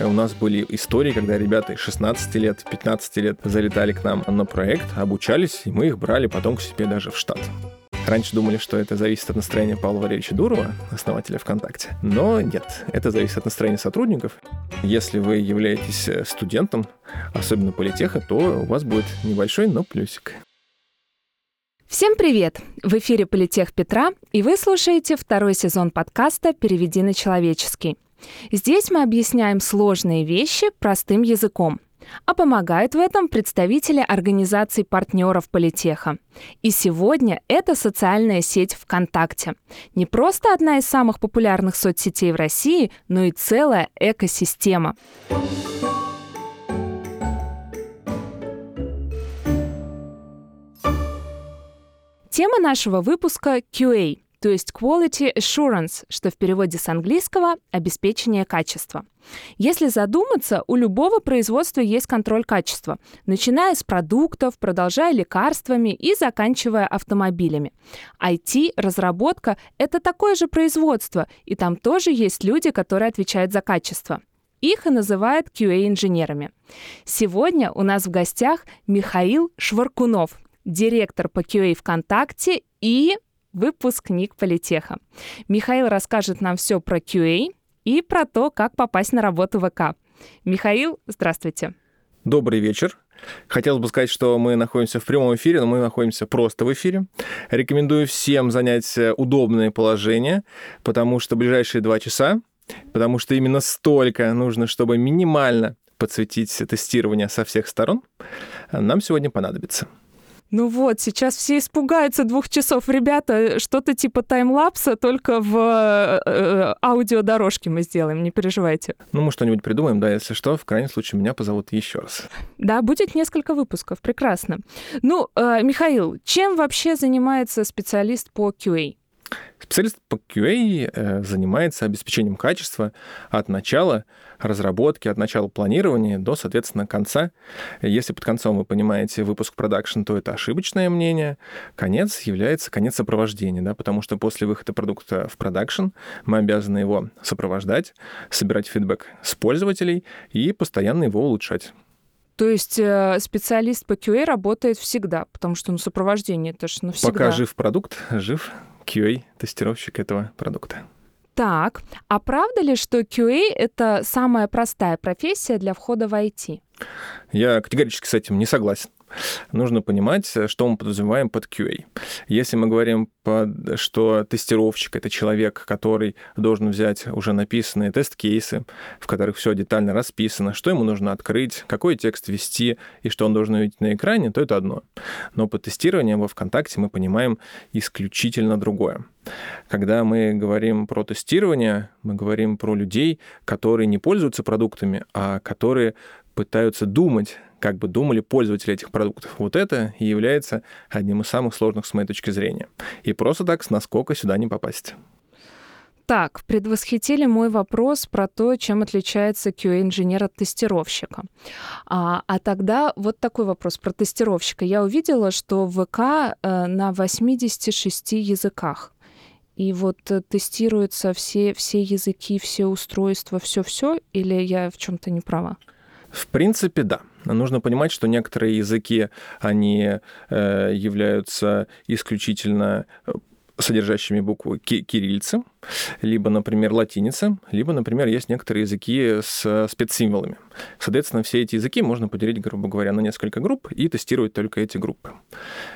У нас были истории, когда ребята 16 лет, 15 лет залетали к нам на проект, обучались, и мы их брали потом к себе даже в штат. Раньше думали, что это зависит от настроения Павла Валерьевича Дурова, основателя ВКонтакте. Но нет, это зависит от настроения сотрудников. Если вы являетесь э, студентом, особенно политеха, то у вас будет небольшой, но плюсик. Всем привет! В эфире Политех Петра, и вы слушаете второй сезон подкаста «Переведи на человеческий». Здесь мы объясняем сложные вещи простым языком. А помогают в этом представители организаций партнеров Политеха. И сегодня это социальная сеть ВКонтакте. Не просто одна из самых популярных соцсетей в России, но и целая экосистема. Тема нашего выпуска QA то есть Quality Assurance, что в переводе с английского «обеспечение качества». Если задуматься, у любого производства есть контроль качества, начиная с продуктов, продолжая лекарствами и заканчивая автомобилями. IT, разработка — это такое же производство, и там тоже есть люди, которые отвечают за качество. Их и называют QA-инженерами. Сегодня у нас в гостях Михаил Шваркунов, директор по QA ВКонтакте и выпускник Политеха. Михаил расскажет нам все про QA и про то, как попасть на работу в ВК. Михаил, здравствуйте. Добрый вечер. Хотелось бы сказать, что мы находимся в прямом эфире, но мы находимся просто в эфире. Рекомендую всем занять э, удобное положение, потому что ближайшие два часа, потому что именно столько нужно, чтобы минимально подсветить тестирование со всех сторон, нам сегодня понадобится. Ну вот, сейчас все испугаются двух часов. Ребята, что-то типа таймлапса, только в э, э, аудиодорожке мы сделаем, не переживайте. Ну, мы что-нибудь придумаем, да, если что, в крайнем случае меня позовут еще раз. Да, будет несколько выпусков, прекрасно. Ну, э, Михаил, чем вообще занимается специалист по QA? Специалист по QA э, занимается обеспечением качества от начала разработки, от начала планирования до, соответственно, конца. Если под концом вы понимаете выпуск продакшн, то это ошибочное мнение. Конец является конец сопровождения, да, потому что после выхода продукта в продакшн мы обязаны его сопровождать, собирать фидбэк с пользователей и постоянно его улучшать. То есть э, специалист по QA работает всегда, потому что ну, сопровождение это же навсегда. Пока жив продукт, жив QA-тестировщик этого продукта. Так, а правда ли, что QA — это самая простая профессия для входа в IT? Я категорически с этим не согласен нужно понимать, что мы подразумеваем под QA. Если мы говорим, под, что тестировщик — это человек, который должен взять уже написанные тест-кейсы, в которых все детально расписано, что ему нужно открыть, какой текст ввести и что он должен увидеть на экране, то это одно. Но под тестированием во ВКонтакте мы понимаем исключительно другое. Когда мы говорим про тестирование, мы говорим про людей, которые не пользуются продуктами, а которые пытаются думать, как бы думали пользователи этих продуктов. Вот это и является одним из самых сложных с моей точки зрения. И просто так с наскока сюда не попасть. Так, предвосхитили мой вопрос про то, чем отличается QA-инженер от тестировщика. А, а тогда вот такой вопрос про тестировщика. Я увидела, что ВК э, на 86 языках. И вот э, тестируются все, все языки, все устройства, все-все, или я в чем-то не права? В принципе, да. Нужно понимать, что некоторые языки, они э, являются исключительно э, содержащими буквы кириллицы, либо, например, латиница, либо, например, есть некоторые языки с спецсимволами. Соответственно, все эти языки можно поделить, грубо говоря, на несколько групп и тестировать только эти группы.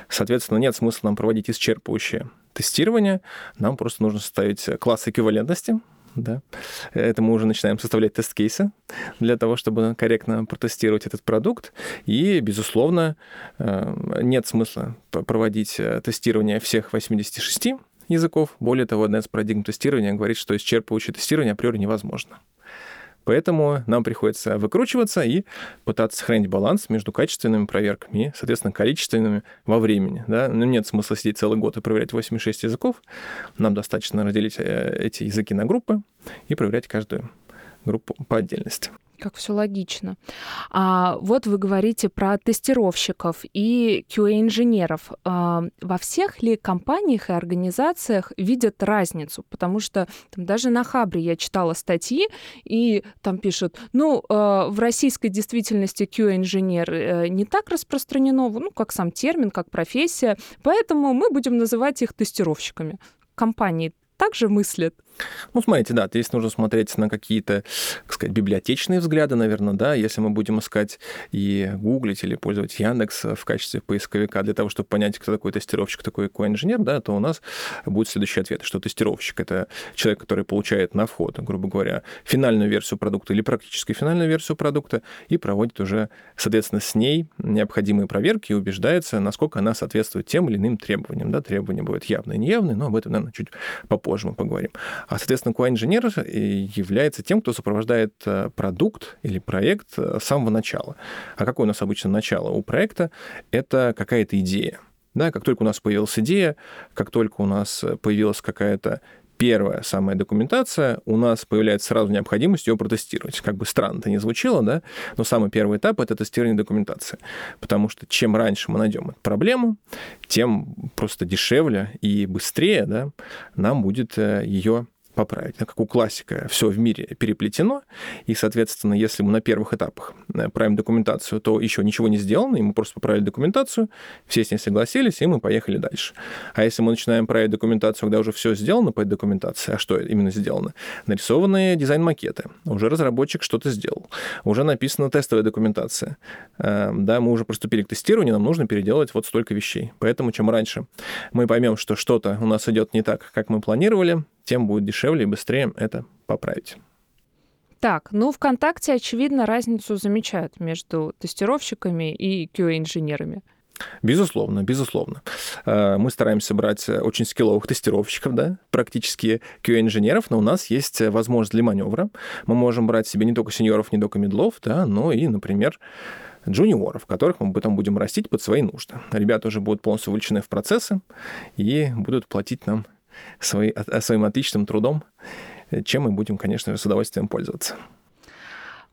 Соответственно, нет смысла нам проводить исчерпывающее тестирование, нам просто нужно составить класс эквивалентности, да. Это мы уже начинаем составлять тест-кейсы для того, чтобы корректно протестировать этот продукт. И, безусловно, э, нет смысла проводить э, тестирование всех 86 языков. Более того, одна из парадигм тестирования говорит, что исчерпывающее тестирование априори невозможно. Поэтому нам приходится выкручиваться и пытаться сохранить баланс между качественными проверками и, соответственно, количественными во времени. Да? Ну, нет смысла сидеть целый год и проверять 86 языков. Нам достаточно разделить э, эти языки на группы и проверять каждую группу по отдельности. Как все логично. А вот вы говорите про тестировщиков и QA-инженеров. А во всех ли компаниях и организациях видят разницу? Потому что там, даже на Хабре я читала статьи, и там пишут, ну, э, в российской действительности QA-инженер э, не так распространено, ну, как сам термин, как профессия, поэтому мы будем называть их тестировщиками. Компании также мыслят? Ну, смотрите, да, здесь нужно смотреть на какие-то, так сказать, библиотечные взгляды, наверное, да, если мы будем искать и гуглить или пользоваться Яндекс в качестве поисковика для того, чтобы понять, кто такой тестировщик, такой инженер, да, то у нас будет следующий ответ, что тестировщик — это человек, который получает на вход, грубо говоря, финальную версию продукта или практически финальную версию продукта и проводит уже, соответственно, с ней необходимые проверки и убеждается, насколько она соответствует тем или иным требованиям, да, требования бывают явные неявные, но об этом, наверное, чуть попозже мы поговорим. А, соответственно, QA-инженер является тем, кто сопровождает э, продукт или проект э, с самого начала. А какое у нас обычно начало у проекта? Это какая-то идея. Да, как только у нас появилась идея, как только у нас появилась какая-то первая самая документация, у нас появляется сразу необходимость ее протестировать. Как бы странно это не звучало, да, но самый первый этап — это тестирование документации. Потому что чем раньше мы найдем эту проблему, тем просто дешевле и быстрее да, нам будет э, ее поправить. Как у классика все в мире переплетено, и, соответственно, если мы на первых этапах э, правим документацию, то еще ничего не сделано, и мы просто поправили документацию, все с ней согласились, и мы поехали дальше. А если мы начинаем править документацию, когда уже все сделано по этой документации, а что именно сделано? Нарисованы дизайн-макеты, уже разработчик что-то сделал, уже написана тестовая документация, э, да, мы уже приступили к тестированию, нам нужно переделать вот столько вещей. Поэтому чем раньше мы поймем, что что-то у нас идет не так, как мы планировали, тем будет дешевле и быстрее это поправить. Так, ну ВКонтакте, очевидно, разницу замечают между тестировщиками и QA-инженерами. Безусловно, безусловно. Э, мы стараемся брать очень скилловых тестировщиков, да, практически QA-инженеров, но у нас есть возможность для маневра. Мы можем брать себе не только сеньоров, не только медлов, да, но и, например, джуниоров, которых мы потом будем растить под свои нужды. Ребята уже будут полностью вовлечены в процессы и будут платить нам свои, своим отличным трудом, чем мы будем, конечно с удовольствием пользоваться.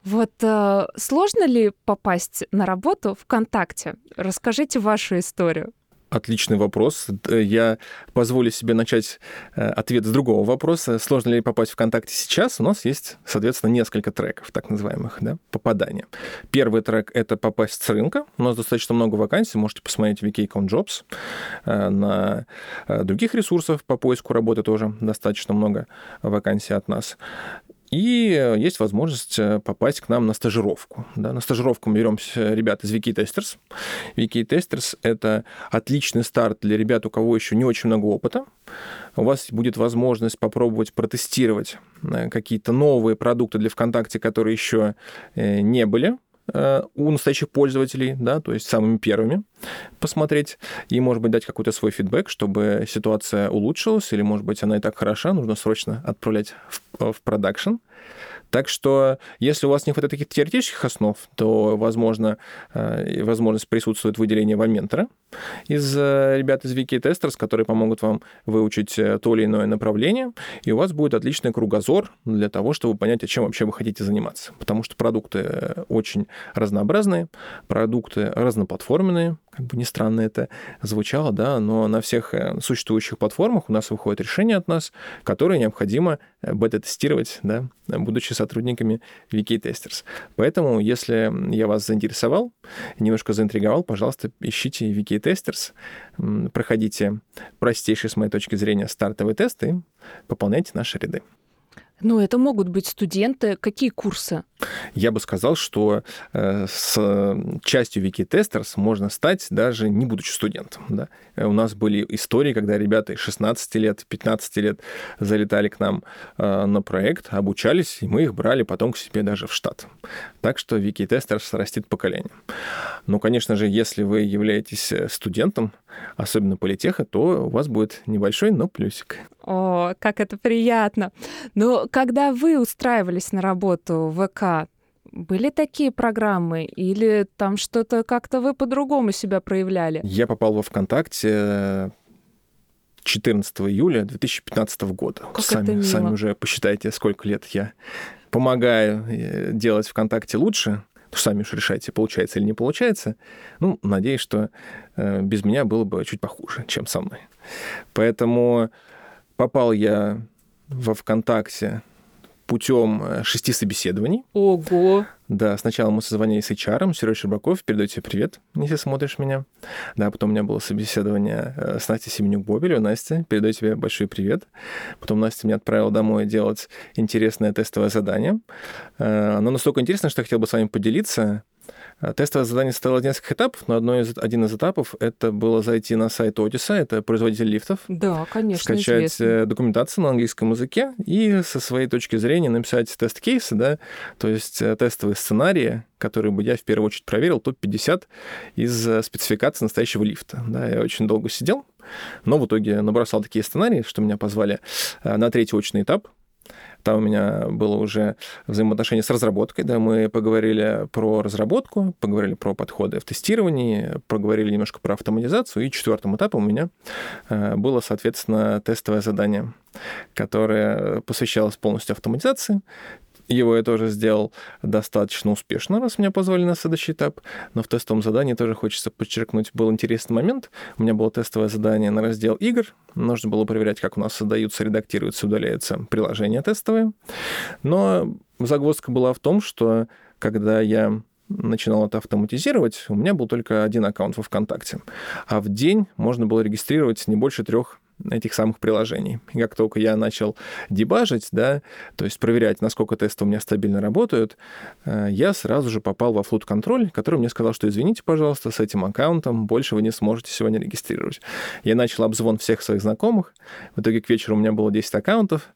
Вот э, сложно ли попасть на работу ВКонтакте? Расскажите вашу историю. Отличный вопрос. Я позволю себе начать э, ответ с другого вопроса. Сложно ли попасть в ВКонтакте сейчас? У нас есть, соответственно, несколько треков, так называемых, да, попадания. Первый трек — это попасть с рынка. У нас достаточно много вакансий. Можете посмотреть в VK.com Jobs. Э, на э, других ресурсах по поиску работы тоже достаточно много вакансий от нас. И э, есть возможность э, попасть к нам на стажировку. Да, на стажировку мы берем ребят из Wiki Testers. Это отличный старт для ребят, у кого еще не очень много опыта. У вас будет возможность попробовать протестировать э, какие-то новые продукты для ВКонтакте, которые еще не были Э, у настоящих пользователей, да, то есть самыми первыми посмотреть и, может быть, дать какой-то свой фидбэк, чтобы ситуация улучшилась, или, может быть, она и так хороша, нужно срочно отправлять в, в продакшн. Так что, если у вас не хватает таких теоретических основ, то, возможно, э, возможность присутствует выделение вам ментора из э, ребят из Wiki Testers, которые помогут вам выучить э, то или иное направление, и у вас будет отличный кругозор для того, чтобы понять, о чем вообще вы хотите заниматься. Потому что продукты очень разнообразные, продукты разноплатформенные, как бы не странно это звучало, да, но на всех существующих платформах у нас выходит решение от нас, которое необходимо бета-тестировать, да, будучи сотрудниками Wiki Testers. Поэтому, если я вас заинтересовал, немножко заинтриговал, пожалуйста, ищите Wiki Testers, проходите простейшие, с моей точки зрения, стартовые тесты пополняйте наши ряды. Ну, это могут быть студенты. Какие курсы? Я бы сказал, что э, с частью Wikitesters можно стать даже не будучи студентом. Да? У нас были истории, когда ребята из 16 лет, 15 лет залетали к нам э, на проект, обучались, и мы их брали потом к себе даже в штат. Так что Wikitesters растит поколение. Ну, конечно же, если вы являетесь студентом, особенно политеха, то у вас будет небольшой, но плюсик. О, как это приятно. Но когда вы устраивались на работу в ВК, были такие программы или там что-то как-то вы по-другому себя проявляли? Я попал во ВКонтакте 14 июля 2015 года. Как сами, это мило. сами уже посчитайте, сколько лет я помогаю э, делать ВКонтакте лучше, сами уж решайте, получается или не получается. Ну, надеюсь, что э, без меня было бы чуть похуже, чем со мной. Поэтому попал я во ВКонтакте путем э, шести собеседований. Ого! Да, сначала мы созвонились с HR, Сереж Щербаков, передаю тебе привет, если смотришь меня. Да, потом у меня было собеседование э, с Настей Семенюк-Бобелю. Настя, передаю тебе большой привет. Потом Настя меня отправила домой делать интересное тестовое задание. Э, оно настолько интересно, что я хотел бы с вами поделиться. А, тестовое задание состояло из нескольких этапов, но одно из, один из этапов это было зайти на сайт Odyssey, это производитель лифтов. Да, конечно, Скачать известно. Э, документацию на английском языке и со своей точки зрения написать тест-кейсы, да, то есть э, тестовые сценарии, которые бы я в первую очередь проверил, топ-50 из э, спецификации настоящего лифта. Да, я очень долго сидел, но в итоге набросал такие сценарии, что меня позвали на третий очный этап, там у меня было уже взаимоотношение с разработкой, да, мы поговорили про разработку, поговорили про подходы в тестировании, поговорили немножко про автоматизацию, и четвертым этапом у меня э, было, соответственно, тестовое задание, которое посвящалось полностью автоматизации, его я тоже сделал достаточно успешно, раз меня позвали на следующий этап. Но в тестовом задании тоже хочется подчеркнуть, был интересный момент. У меня было тестовое задание на раздел игр. Нужно было проверять, как у нас создаются, редактируются, удаляются приложения тестовые. Но загвоздка была в том, что когда я начинал это автоматизировать, у меня был только один аккаунт во ВКонтакте. А в день можно было регистрировать не больше трех этих самых приложений. И как только я начал дебажить, да, то есть проверять, насколько тесты у меня стабильно работают, э, я сразу же попал во флут контроль, который мне сказал, что извините, пожалуйста, с этим аккаунтом больше вы не сможете сегодня регистрировать. Я начал обзвон всех своих знакомых. В итоге к вечеру у меня было 10 аккаунтов.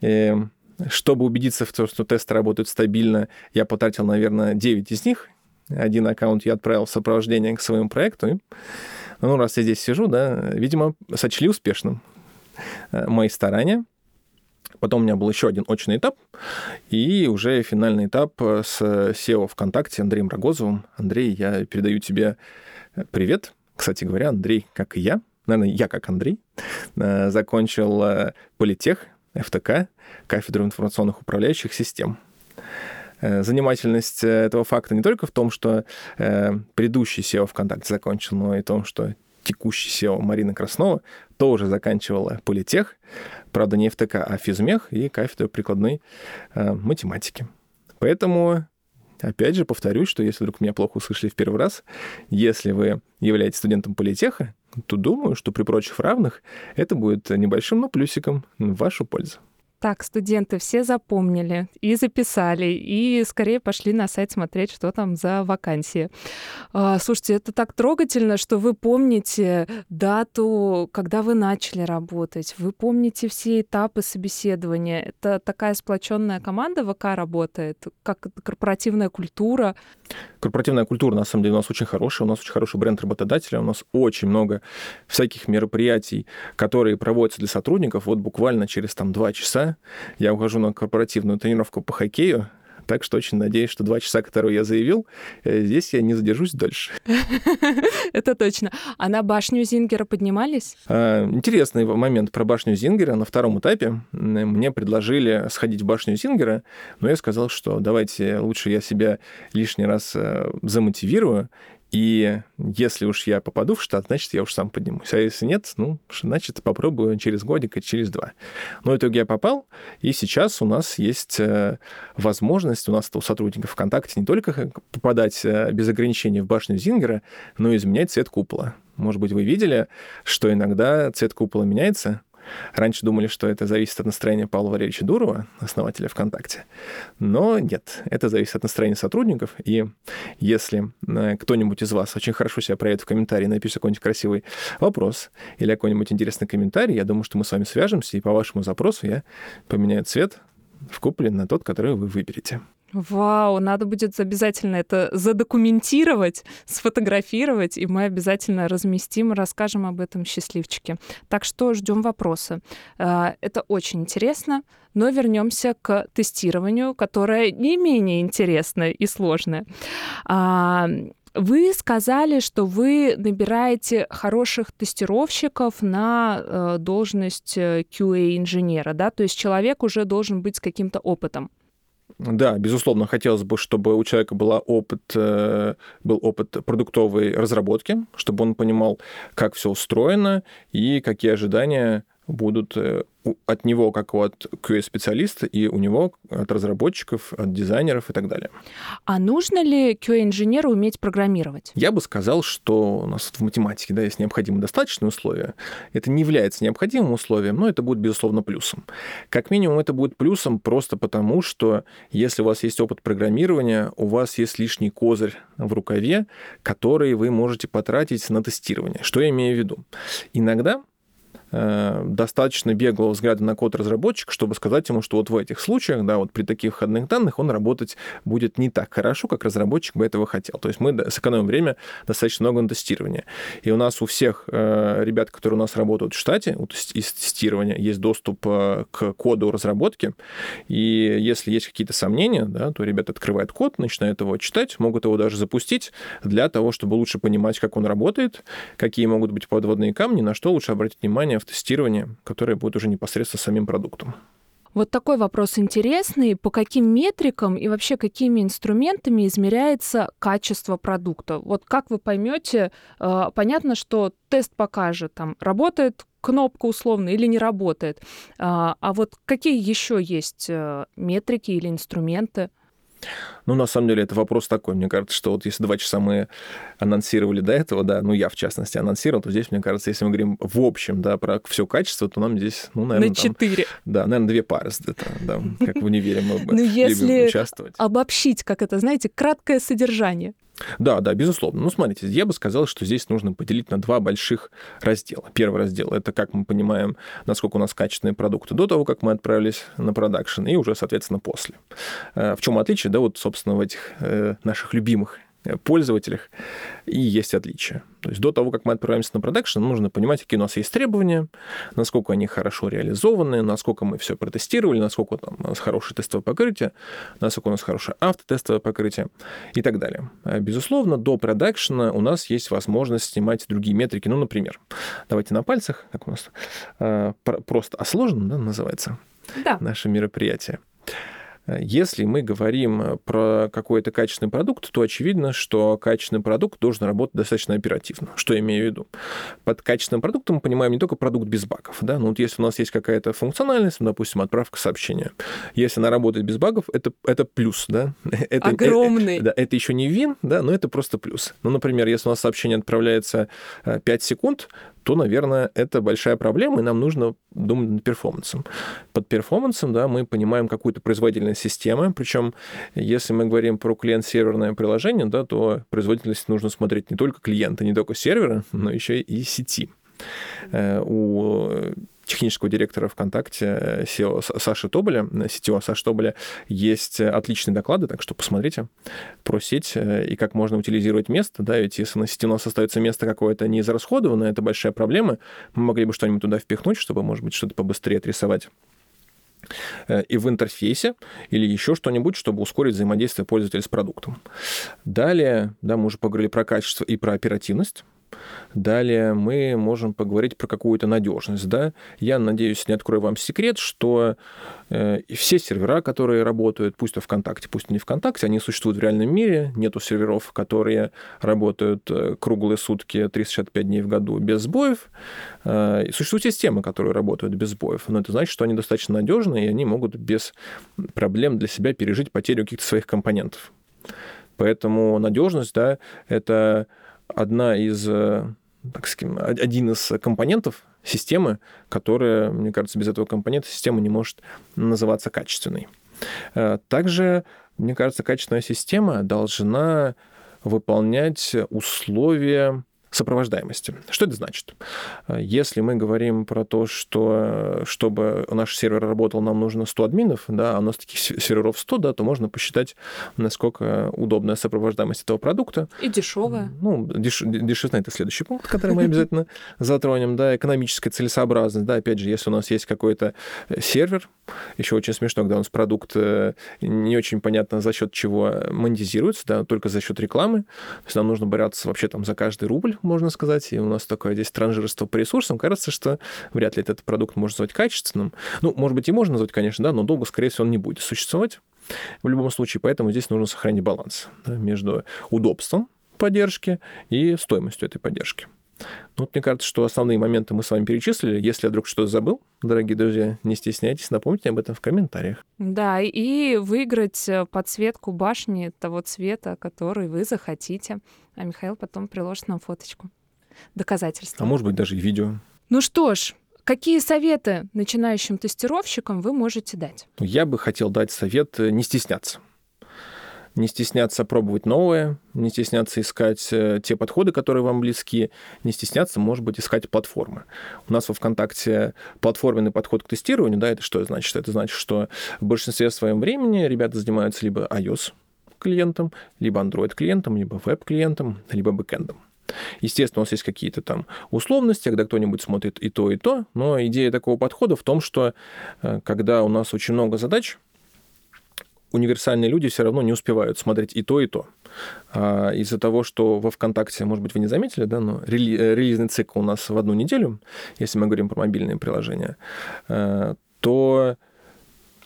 И чтобы убедиться в том, что тесты работают стабильно, я потратил, наверное, 9 из них. Один аккаунт я отправил в сопровождение к своему проекту. И ну, раз я здесь сижу, да, видимо, сочли успешным э, мои старания. Потом у меня был еще один очный этап, и уже финальный этап с SEO ВКонтакте Андреем Рогозовым. Андрей, я передаю тебе привет. Кстати говоря, Андрей, как и я, наверное, я как Андрей, э, закончил э, политех, ФТК, кафедру информационных управляющих систем. Э, занимательность э, этого факта не только в том, что э, предыдущий SEO ВКонтакте закончил, но и в том, что текущий SEO Марина Краснова тоже заканчивала политех, правда, не ФТК, а физмех и кафедру прикладной математики. Поэтому Опять же, повторюсь, что если вдруг меня плохо услышали в первый раз, если вы являетесь студентом политеха, то думаю, что при прочих равных это будет небольшим, но плюсиком в вашу пользу. Так, студенты все запомнили и записали, и скорее пошли на сайт смотреть, что там за вакансии. А, слушайте, это так трогательно, что вы помните дату, когда вы начали работать, вы помните все этапы собеседования. Это такая сплоченная команда ВК работает, как корпоративная культура. Корпоративная культура, на самом деле, у нас очень хорошая, у нас очень хороший бренд работодателя, у нас очень много всяких мероприятий, которые проводятся для сотрудников. Вот буквально через там два часа я ухожу на корпоративную тренировку по хоккею, так что очень надеюсь, что два часа, которые я заявил, э, здесь я не задержусь дольше. Это точно. А на башню Зингера поднимались? А, интересный момент про башню Зингера. На втором этапе мне предложили сходить в башню Зингера, но я сказал, что давайте лучше я себя лишний раз э, замотивирую и если уж я попаду в штат, значит, я уж сам поднимусь. А если нет, ну, значит, попробую через годик и через два. Но в итоге я попал, и сейчас у нас есть э, возможность, у нас у сотрудников ВКонтакте не только попадать э, без ограничений в башню Зингера, но и изменять цвет купола. Может быть, вы видели, что иногда цвет купола меняется, Раньше думали, что это зависит от настроения Павла Валерьевича Дурова, основателя ВКонтакте. Но нет, это зависит от настроения сотрудников. И если э, кто-нибудь из вас очень хорошо себя проявит в комментарии, напишет какой-нибудь красивый вопрос или какой-нибудь интересный комментарий, я думаю, что мы с вами свяжемся, и по вашему запросу я поменяю цвет в купле на тот, который вы выберете. Вау, надо будет обязательно это задокументировать, сфотографировать, и мы обязательно разместим, расскажем об этом счастливчике. Так что ждем вопросы. А, это очень интересно, но вернемся к тестированию, которое не менее интересное и сложное. А, вы сказали, что вы набираете хороших тестировщиков на э, должность QA-инженера, да, то есть человек уже должен быть с каким-то опытом. Да, безусловно, хотелось бы, чтобы у человека была опыт, э, был опыт продуктовой разработки, чтобы он понимал, как все устроено и какие ожидания будут э, от него как от QA-специалиста и у него от разработчиков, от дизайнеров и так далее. А нужно ли QA-инженеру уметь программировать? Я бы сказал, что у нас в математике да, есть необходимые достаточные условия. Это не является необходимым условием, но это будет, безусловно, плюсом. Как минимум, это будет плюсом просто потому, что если у вас есть опыт программирования, у вас есть лишний козырь в рукаве, который вы можете потратить на тестирование. Что я имею в виду? Иногда Э, достаточно беглого взгляда на код разработчика, чтобы сказать ему, что вот в этих случаях, да, вот при таких входных данных он работать будет не так хорошо, как разработчик бы этого хотел. То есть мы сэкономим время достаточно много на тестирование. И у нас у всех э, ребят, которые у нас работают в штате вот из тестирования, есть доступ э, к коду разработки. И если есть какие-то сомнения, да, то ребята открывают код, начинают его читать, могут его даже запустить для того, чтобы лучше понимать, как он работает, какие могут быть подводные камни, на что лучше обратить внимание в тестировании, которое будет уже непосредственно самим продуктом. Вот такой вопрос интересный. По каким метрикам и вообще какими инструментами измеряется качество продукта? Вот как вы поймете, э, понятно, что тест покажет, там, работает кнопка условно или не работает. А, а вот какие еще есть э, метрики или инструменты? Ну, на самом деле, это вопрос такой. Мне кажется, что вот если два часа мы анонсировали до этого, да, ну, я, в частности, анонсировал, то здесь, мне кажется, если мы говорим в общем, да, про все качество, то нам здесь, ну, наверное... На четыре. Да, наверное, две пары, это, да, как в универе мы бы Ну, если обобщить, как это, знаете, краткое содержание. Да, да, безусловно. Ну, смотрите, я бы сказал, что здесь нужно поделить на два больших раздела. Первый раздел — это как мы понимаем, насколько у нас качественные продукты до того, как мы отправились на продакшн, и уже, соответственно, после. Э, в чем отличие, да, вот, собственно, в этих э, наших любимых пользователях, и есть отличия. То есть до того, как мы отправимся на продакшн, нужно понимать, какие у нас есть требования, насколько они хорошо реализованы, насколько мы все протестировали, насколько там у нас хорошее тестовое покрытие, насколько у нас хорошее автотестовое покрытие и так далее. А, безусловно, до продакшена у нас есть возможность снимать другие метрики. Ну, например, давайте на пальцах, как у нас а, просто, а сложно, да, называется да. наше мероприятие. Если мы говорим э, про какой-то качественный продукт, то очевидно, что качественный продукт должен работать достаточно оперативно. Что я имею в виду? Под качественным продуктом мы понимаем не только продукт без багов. Да? Ну, вот если у нас есть какая-то функциональность, ну, допустим, отправка сообщения. Если она работает без багов, это, это плюс. Да? Это, Огромный. Это, да, это еще не вин, да, но это просто плюс. Ну, например, если у нас сообщение отправляется 5 э, секунд, то, наверное, это большая проблема, и нам нужно думать над перформансом. Под перформансом, да, мы понимаем какую-то производительность системы, причем если мы говорим про клиент-серверное приложение, да, то производительность нужно смотреть не только клиента, не только сервера, но еще и сети. Э, у технического директора ВКонтакте, SEO Саши Тоболя, CTO Саши Тоболя, есть отличные доклады, так что посмотрите про сеть э, и как можно утилизировать место. Да, ведь если на сети у нас остается место какое-то не израсходованное, это большая проблема. Мы могли бы что-нибудь туда впихнуть, чтобы, может быть, что-то побыстрее отрисовать э, и в интерфейсе, или еще что-нибудь, чтобы ускорить взаимодействие пользователя с продуктом. Далее, да, мы уже поговорили про качество и про оперативность. Далее мы можем поговорить про какую-то надежность. Да? Я надеюсь, не открою вам секрет, что э, все сервера, которые работают, пусть то ВКонтакте, пусть не ВКонтакте, они существуют в реальном мире. Нету серверов, которые работают э, круглые сутки, 365 дней в году без сбоев. Э, существуют системы, которые работают без сбоев. Но это значит, что они достаточно надежны, и они могут без проблем для себя пережить потерю каких-то своих компонентов. Поэтому надежность, да, это одна из, э, так сказать, один из компонентов системы, которая, мне кажется, без этого компонента система не может называться качественной. Э, также, мне кажется, качественная система должна выполнять условия сопровождаемости. Что это значит? Если мы говорим про то, что чтобы наш сервер работал, нам нужно 100 админов, да, а у нас таких серверов 100, да, то можно посчитать, насколько удобная сопровождаемость этого продукта. И дешевая. Ну, деш, дешевизна — это следующий пункт, который мы обязательно затронем, да, экономическая целесообразность, да, опять же, если у нас есть какой-то сервер, еще очень смешно, когда у нас продукт э, не очень понятно за счет чего монетизируется, да, только за счет рекламы, то есть нам нужно бороться вообще там за каждый рубль, можно сказать, и у нас такое здесь транжирство по ресурсам, кажется, что вряд ли этот продукт можно назвать качественным. Ну, может быть, и можно назвать, конечно, да, но долго, скорее всего, он не будет существовать. в любом случае, поэтому здесь нужно сохранить баланс да, между удобством поддержки и стоимостью этой поддержки. Ну, вот мне кажется, что основные моменты мы с вами перечислили. Если я вдруг что-то забыл, дорогие друзья, не стесняйтесь, напомните об этом в комментариях. Да, и выиграть э, подсветку башни того цвета, который вы захотите. А Михаил потом приложит нам фоточку. Доказательства. А может быть, даже и видео. Ну что ж, Какие советы начинающим тестировщикам вы можете дать? Я бы хотел дать совет э, не стесняться не стесняться пробовать новое, не стесняться искать э, те подходы, которые вам близки, не стесняться, может быть, искать платформы. У нас во ВКонтакте платформенный подход к тестированию, да, это что значит? Это значит, что в большинстве своем времени ребята занимаются либо iOS клиентом, либо Android клиентом, либо веб-клиентом, либо бэкэндом. Естественно, у нас есть какие-то там условности, когда кто-нибудь смотрит и то, и то, но идея такого подхода в том, что э, когда у нас очень много задач, универсальные люди все равно не успевают смотреть и то, и то. А из-за того, что во ВКонтакте, может быть, вы не заметили, да, но э, релизный цикл у нас в одну неделю, если мы говорим про мобильные приложения, э, то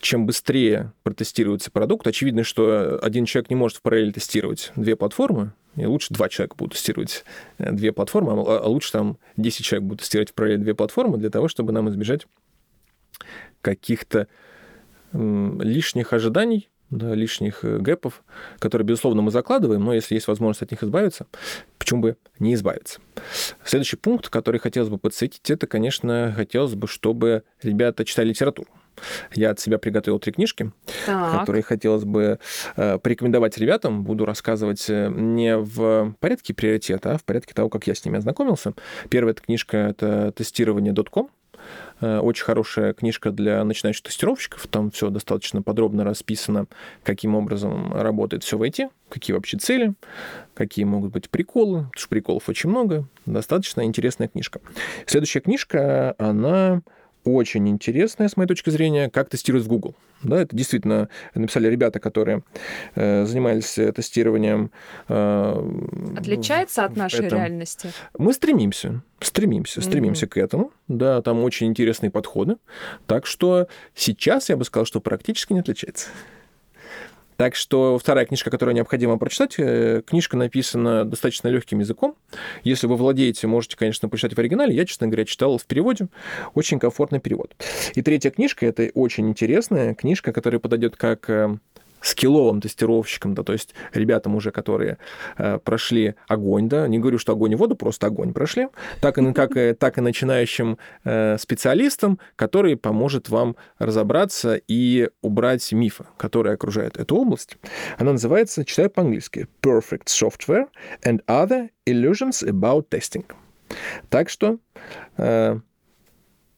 чем быстрее протестируется продукт, очевидно, что один человек не может в параллель тестировать две платформы, и лучше два человека будут тестировать э, две платформы, а, а лучше там 10 человек будут тестировать в параллель две платформы для того, чтобы нам избежать каких-то лишних ожиданий да, лишних э, гэпов, которые, безусловно, мы закладываем, но если есть возможность от них избавиться, почему бы не избавиться? Следующий пункт, который хотелось бы подсветить, это, конечно, хотелось бы, чтобы ребята читали литературу. Я от себя приготовил три книжки, так. которые хотелось бы э, порекомендовать ребятам. Буду рассказывать э, не в порядке приоритета, а в порядке того, как я с ними ознакомился. Первая эта книжка — это «Тестирование .com», Э, очень хорошая книжка для начинающих тестировщиков. Там все достаточно подробно расписано, каким образом работает все в IT, какие вообще цели, какие могут быть приколы. Потому что приколов очень много. Достаточно интересная книжка. Следующая книжка, она очень интересная, с моей точки зрения, как тестировать в Google. Да, это действительно написали ребята, которые э, занимались тестированием. Э, Отличается от нашей этом. реальности? Мы стремимся, стремимся, стремимся mm-hmm. к этому. Да, там очень интересные подходы. Так что сейчас я бы сказал, что практически не отличается. Так что вторая книжка, которую необходимо прочитать, э, книжка написана достаточно легким языком. Если вы владеете, можете, конечно, прочитать в оригинале. Я, честно говоря, читал в переводе. Очень комфортный перевод. И третья книжка, это очень интересная книжка, которая подойдет как э, скилловым тестировщикам, да, то есть ребятам уже, которые э, прошли огонь, да, не говорю, что огонь и воду, просто огонь прошли, так и, как, так и начинающим э, специалистам, который поможет вам разобраться и убрать мифы, которые окружают эту область. Она называется, читаю по-английски, Perfect Software and Other Illusions About Testing. Так что э,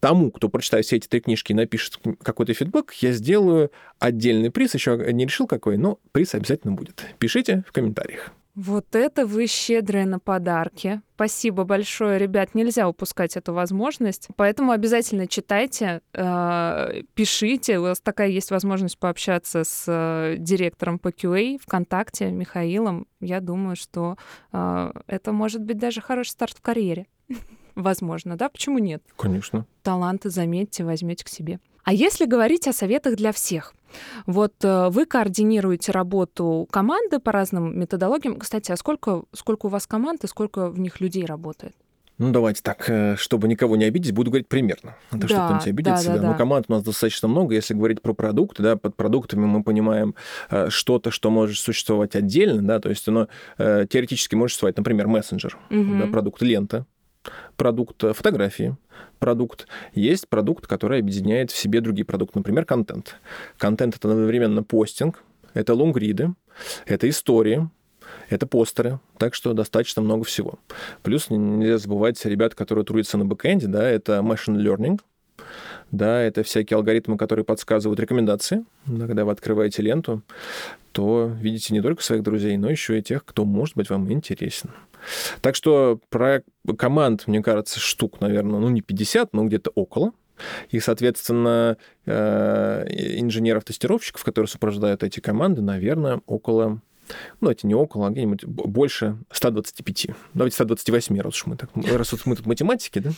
тому, кто прочитает все эти три книжки и напишет какой-то фидбэк, я сделаю отдельный приз. Еще не решил какой, но приз обязательно будет. Пишите в комментариях. Вот это вы щедрые на подарки. Спасибо большое, ребят. Нельзя упускать эту возможность. Поэтому обязательно читайте, э, пишите. У вас такая есть возможность пообщаться с э, директором по QA ВКонтакте Михаилом. Я думаю, что э, это может быть даже хороший старт в карьере возможно, да? Почему нет? Конечно. Таланты, заметьте, возьмете к себе. А если говорить о советах для всех? Вот э, вы координируете работу команды по разным методологиям. Кстати, а сколько, сколько у вас команд и сколько в них людей работает? Ну, давайте так, э, чтобы никого не обидеть, буду говорить примерно. А то, да, что кто-нибудь обидится. Да, да, да. Но команд у нас достаточно много. Если говорить про продукты, да, под продуктами мы понимаем э, что-то, что может существовать отдельно, да, то есть оно теоретически может существовать, например, мессенджер, угу. да, продукт лента, продукт фотографии, продукт, есть продукт, который объединяет в себе другие продукты, например, контент. Контент — это одновременно постинг, это лонгриды, это истории, это постеры, так что достаточно много всего. Плюс нельзя забывать ребят, которые трудятся на бэкэнде, да, это machine learning, да, это всякие алгоритмы, которые подсказывают рекомендации. Да, когда вы открываете ленту, то видите не только своих друзей, но еще и тех, кто может быть вам интересен. Так что про команд, мне кажется, штук, наверное, ну не 50, но где-то около. И, соответственно, э, инженеров-тестировщиков, которые сопровождают эти команды, наверное, около ну, давайте не около, а где-нибудь больше 125. Давайте 128, раз уж мы, так, раз уж мы тут математики, да?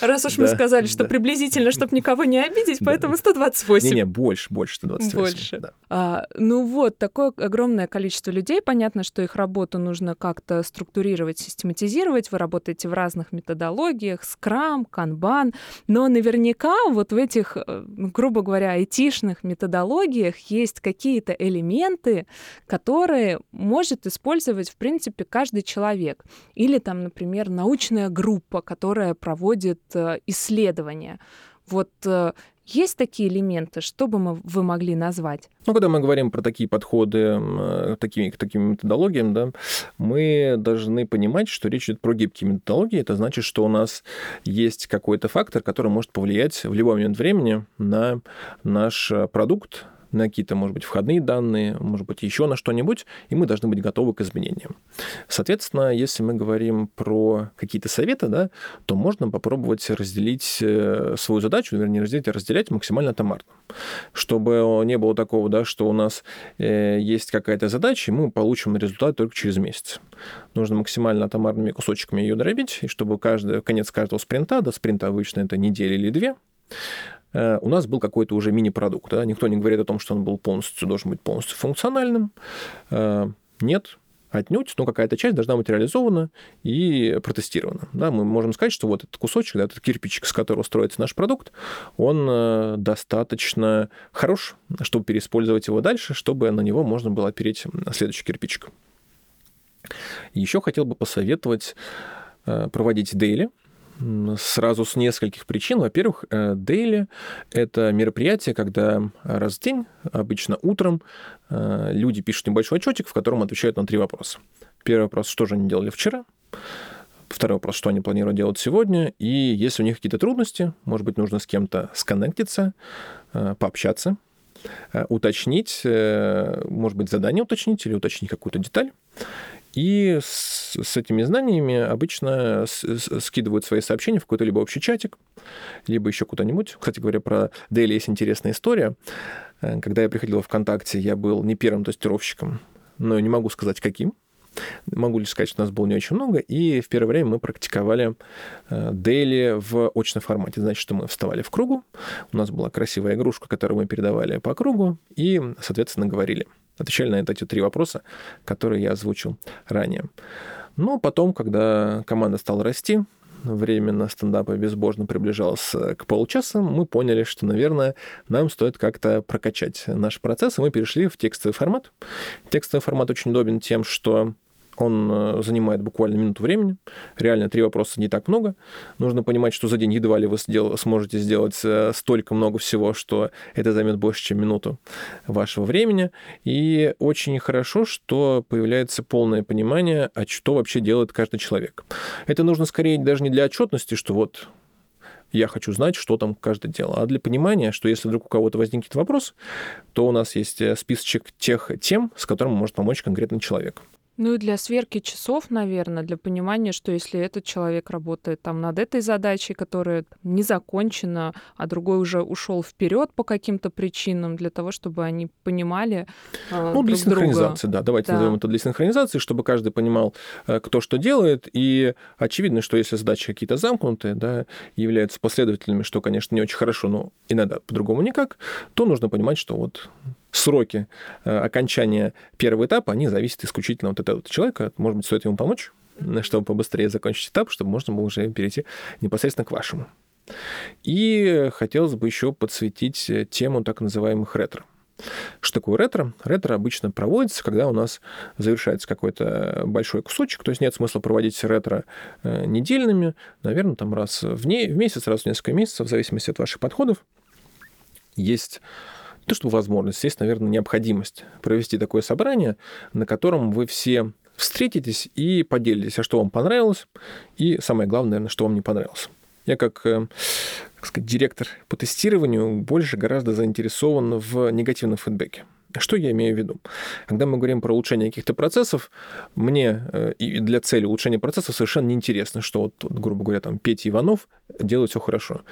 Раз уж да, мы сказали, что да. приблизительно, чтобы никого не обидеть, поэтому 128. Не-не, больше, больше 128. Больше. Да. А, ну вот, такое огромное количество людей. Понятно, что их работу нужно как-то структурировать, систематизировать. Вы работаете в разных методологиях, скрам, канбан, но наверняка вот в этих, э, ну, грубо говоря, айтишных методологиях есть какие-то элементы, которые может использовать, в принципе, каждый человек. Или там, например, научная группа, которая проводит э, исследования. Вот э, есть такие элементы, что бы мы, вы могли назвать? Ну, когда мы говорим про такие подходы, э, такими, такими методологиями, да, мы должны понимать, что речь идет про гибкие методологии. Это значит, что у нас есть какой-то фактор, который может повлиять в любой момент времени на наш продукт, на какие-то, может быть, входные данные, может быть, еще на что-нибудь, и мы должны быть готовы к изменениям. Соответственно, если мы говорим про какие-то советы, да, то можно попробовать разделить э, свою задачу, вернее, разделить, а разделять максимально томарно, чтобы не было такого, да, что у нас э, есть какая-то задача, и мы получим результат только через месяц. Нужно максимально томарными кусочками ее дробить, и чтобы каждый, конец каждого спринта, до спринта обычно это неделя или две, у нас был какой-то уже мини-продукт. Да? Никто не говорит о том, что он был полностью, должен быть полностью функциональным. Э, нет, отнюдь, но какая-то часть должна быть реализована и протестирована. Да, мы можем сказать, что вот этот кусочек, да, этот кирпичик, с которого строится наш продукт, он э, достаточно хорош, чтобы переиспользовать его дальше, чтобы на него можно было опереть следующий кирпичик. Еще хотел бы посоветовать проводить дейли, сразу с нескольких причин. Во-первых, дейли — это мероприятие, когда раз в день, обычно утром, э, люди пишут небольшой отчетик, в котором отвечают на три вопроса. Первый вопрос, что же они делали вчера? Второй вопрос, что они планируют делать сегодня? И если у них какие-то трудности, может быть, нужно с кем-то сконнектиться, э, пообщаться, э, уточнить, может быть, задание уточнить или уточнить какую-то деталь. И с, с этими знаниями обычно с, с, скидывают свои сообщения в какой-то либо общий чатик, либо еще куда-нибудь. Кстати говоря, про Дели есть интересная история. Э, когда я приходил в ВКонтакте, я был не первым тестировщиком, но не могу сказать, каким. Могу лишь сказать, что нас было не очень много, и в первое время мы практиковали дейли в очном формате. Значит, что мы вставали в кругу, у нас была красивая игрушка, которую мы передавали по кругу, и, соответственно, говорили – отвечали на эти три вопроса, которые я озвучил ранее. Но потом, когда команда стала расти, время на стендапе безбожно приближалось к полчаса, мы поняли, что, наверное, нам стоит как-то прокачать наш процесс, и мы перешли в текстовый формат. Текстовый формат очень удобен тем, что он э, занимает буквально минуту времени. Реально, три вопроса не так много. Нужно понимать, что за день едва ли вы сдел- сможете сделать э, столько много всего, что это займет больше, чем минуту вашего времени. И очень хорошо, что появляется полное понимание, а что вообще делает каждый человек. Это нужно скорее даже не для отчетности, что вот я хочу знать, что там каждый делал. А для понимания, что если вдруг у кого-то возникнет вопрос, то у нас есть э, списочек тех тем, с которым может помочь конкретный человек. Ну и для сверки часов, наверное, для понимания, что если этот человек работает там над этой задачей, которая не закончена, а другой уже ушел вперед по каким-то причинам, для того, чтобы они понимали. Э, ну, для синхронизации, друга. да. Давайте да. назовем это для синхронизации, чтобы каждый понимал, э, кто что делает. И очевидно, что если задачи какие-то замкнутые, да, являются последовательными, что, конечно, не очень хорошо, но иногда по-другому никак, то нужно понимать, что вот сроки э, окончания первого этапа, они зависят исключительно от этого человека. Может быть, стоит ему помочь, чтобы побыстрее закончить этап, чтобы можно было уже перейти непосредственно к вашему. И хотелось бы еще подсветить тему так называемых ретро. Что такое ретро? Ретро обычно проводится, когда у нас завершается какой-то большой кусочек, то есть нет смысла проводить ретро э, недельными, наверное, там раз в, не... в месяц, раз в несколько месяцев, в зависимости от ваших подходов. Есть то, что возможность, есть, наверное, необходимость провести такое собрание, на котором вы все встретитесь и поделитесь, а что вам понравилось, и самое главное, наверное, что вам не понравилось. Я как, э, как сказать, директор по тестированию больше гораздо заинтересован в негативном фидбэке. Что я имею в виду? Когда мы говорим про улучшение каких-то процессов, мне э, и для цели улучшения процессов совершенно неинтересно, что вот, грубо говоря, там Петя Иванов делает все хорошо.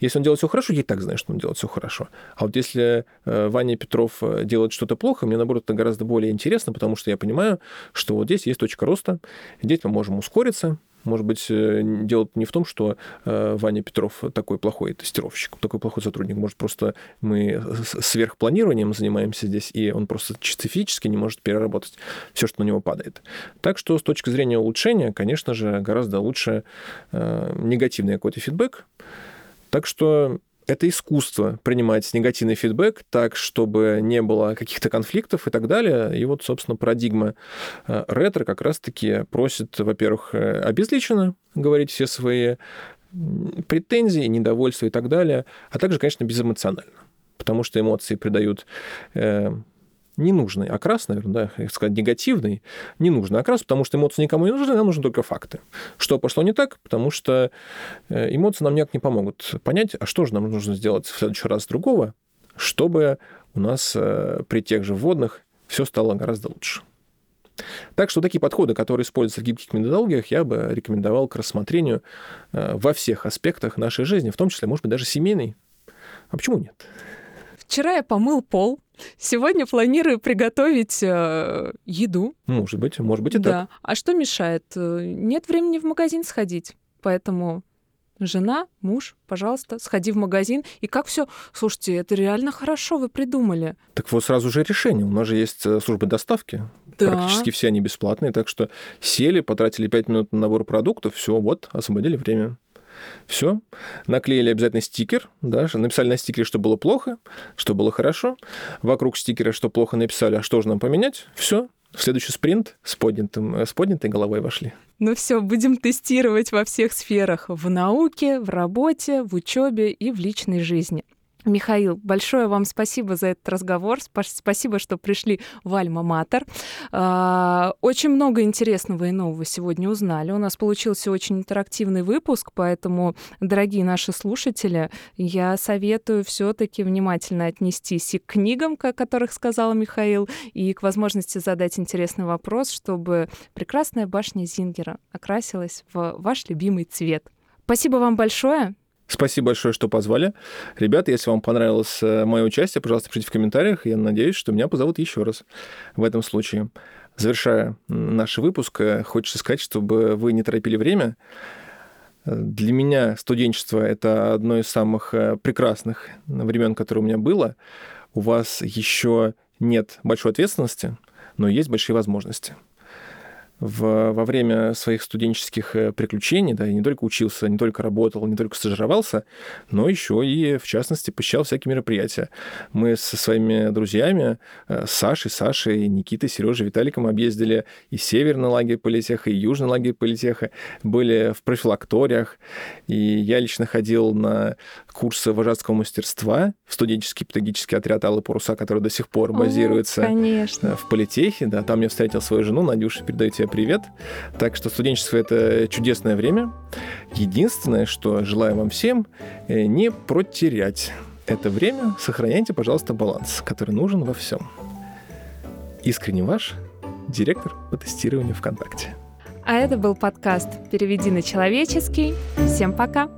Если он делает все хорошо, я и так знаю, что он делает все хорошо. А вот если э, Ваня Петров э, делает что-то плохо, мне, наоборот, это гораздо более интересно, потому что я понимаю, что вот здесь есть точка роста, здесь мы можем ускориться, может быть, э, дело не в том, что э, Ваня Петров такой плохой тестировщик, такой плохой сотрудник. Может, просто мы сверхпланированием занимаемся здесь, и он просто чисто не может переработать все, что на него падает. Так что с точки зрения улучшения, конечно же, гораздо лучше э, негативный какой-то фидбэк. Так что это искусство принимать негативный фидбэк так, чтобы не было каких-то конфликтов и так далее. И вот, собственно, парадигма э, ретро как раз-таки просит, во-первых, э, обезличенно говорить все свои претензии, недовольства и так далее, а также, конечно, безэмоционально. Потому что эмоции придают э, ненужный окрас, наверное, да, сказать, негативный, ненужный окрас, потому что эмоции никому не нужны, нам нужны только факты. Что пошло не так? Потому что э, эмоции нам никак не помогут понять, а что же нам нужно сделать в следующий раз другого, чтобы у нас э, при тех же вводных все стало гораздо лучше. Так что такие подходы, которые используются в гибких методологиях, я бы рекомендовал к рассмотрению э, во всех аспектах нашей жизни, в том числе, может быть, даже семейной. А почему нет? Вчера я помыл пол, Сегодня планирую приготовить э, еду. Может быть, может быть и да. так. А что мешает? Э, нет времени в магазин сходить, поэтому жена, муж, пожалуйста, сходи в магазин. И как все? Слушайте, это реально хорошо, вы придумали. Так вот сразу же решение. У нас же есть э, службы доставки. Да. Практически все они бесплатные, так что сели, потратили 5 минут на набор продуктов, все, вот, освободили время. Все. Наклеили обязательно стикер, да, написали на стикере, что было плохо, что было хорошо. Вокруг стикера, что плохо написали, а что же нам поменять. Все. В следующий спринт с, поднятым, э, с поднятой головой вошли. Ну все, будем тестировать во всех сферах. В науке, в работе, в учебе и в личной жизни. Михаил, большое вам спасибо за этот разговор. Спасибо, что пришли в Альма-Матер. А, очень много интересного и нового сегодня узнали. У нас получился очень интерактивный выпуск, поэтому, дорогие наши слушатели, я советую все-таки внимательно отнестись и к книгам, о которых сказал Михаил, и к возможности задать интересный вопрос, чтобы прекрасная башня Зингера окрасилась в ваш любимый цвет. Спасибо вам большое. Спасибо большое, что позвали. Ребята, если вам понравилось э, мое участие, пожалуйста, пишите в комментариях. Я надеюсь, что меня позовут еще раз в этом случае. Завершая наш выпуск, э, хочется сказать, чтобы вы не торопили время. Для меня студенчество — это одно из самых э, прекрасных времен, которое у меня было. У вас еще нет большой ответственности, но есть большие возможности в, во время своих студенческих э, приключений, да, я не только учился, не только работал, не только стажировался, но еще и, в частности, посещал всякие мероприятия. Мы со своими друзьями, э, Сашей, Сашей, Никитой, Сережей, Виталиком объездили и северный лагерь политеха, и южный лагерь политеха, были в профилакториях, и я лично ходил на курсы вожатского мастерства в студенческий педагогический отряд Аллы Паруса, который до сих пор базируется О, в политехе. Да, там я встретил свою жену, Надюша, передаю тебе привет. Так что студенчество — это чудесное время. Единственное, что желаю вам всем, э, не протерять это время. Сохраняйте, пожалуйста, баланс, который нужен во всем. Искренне ваш директор по тестированию ВКонтакте. А это был подкаст «Переведи на человеческий». Всем пока!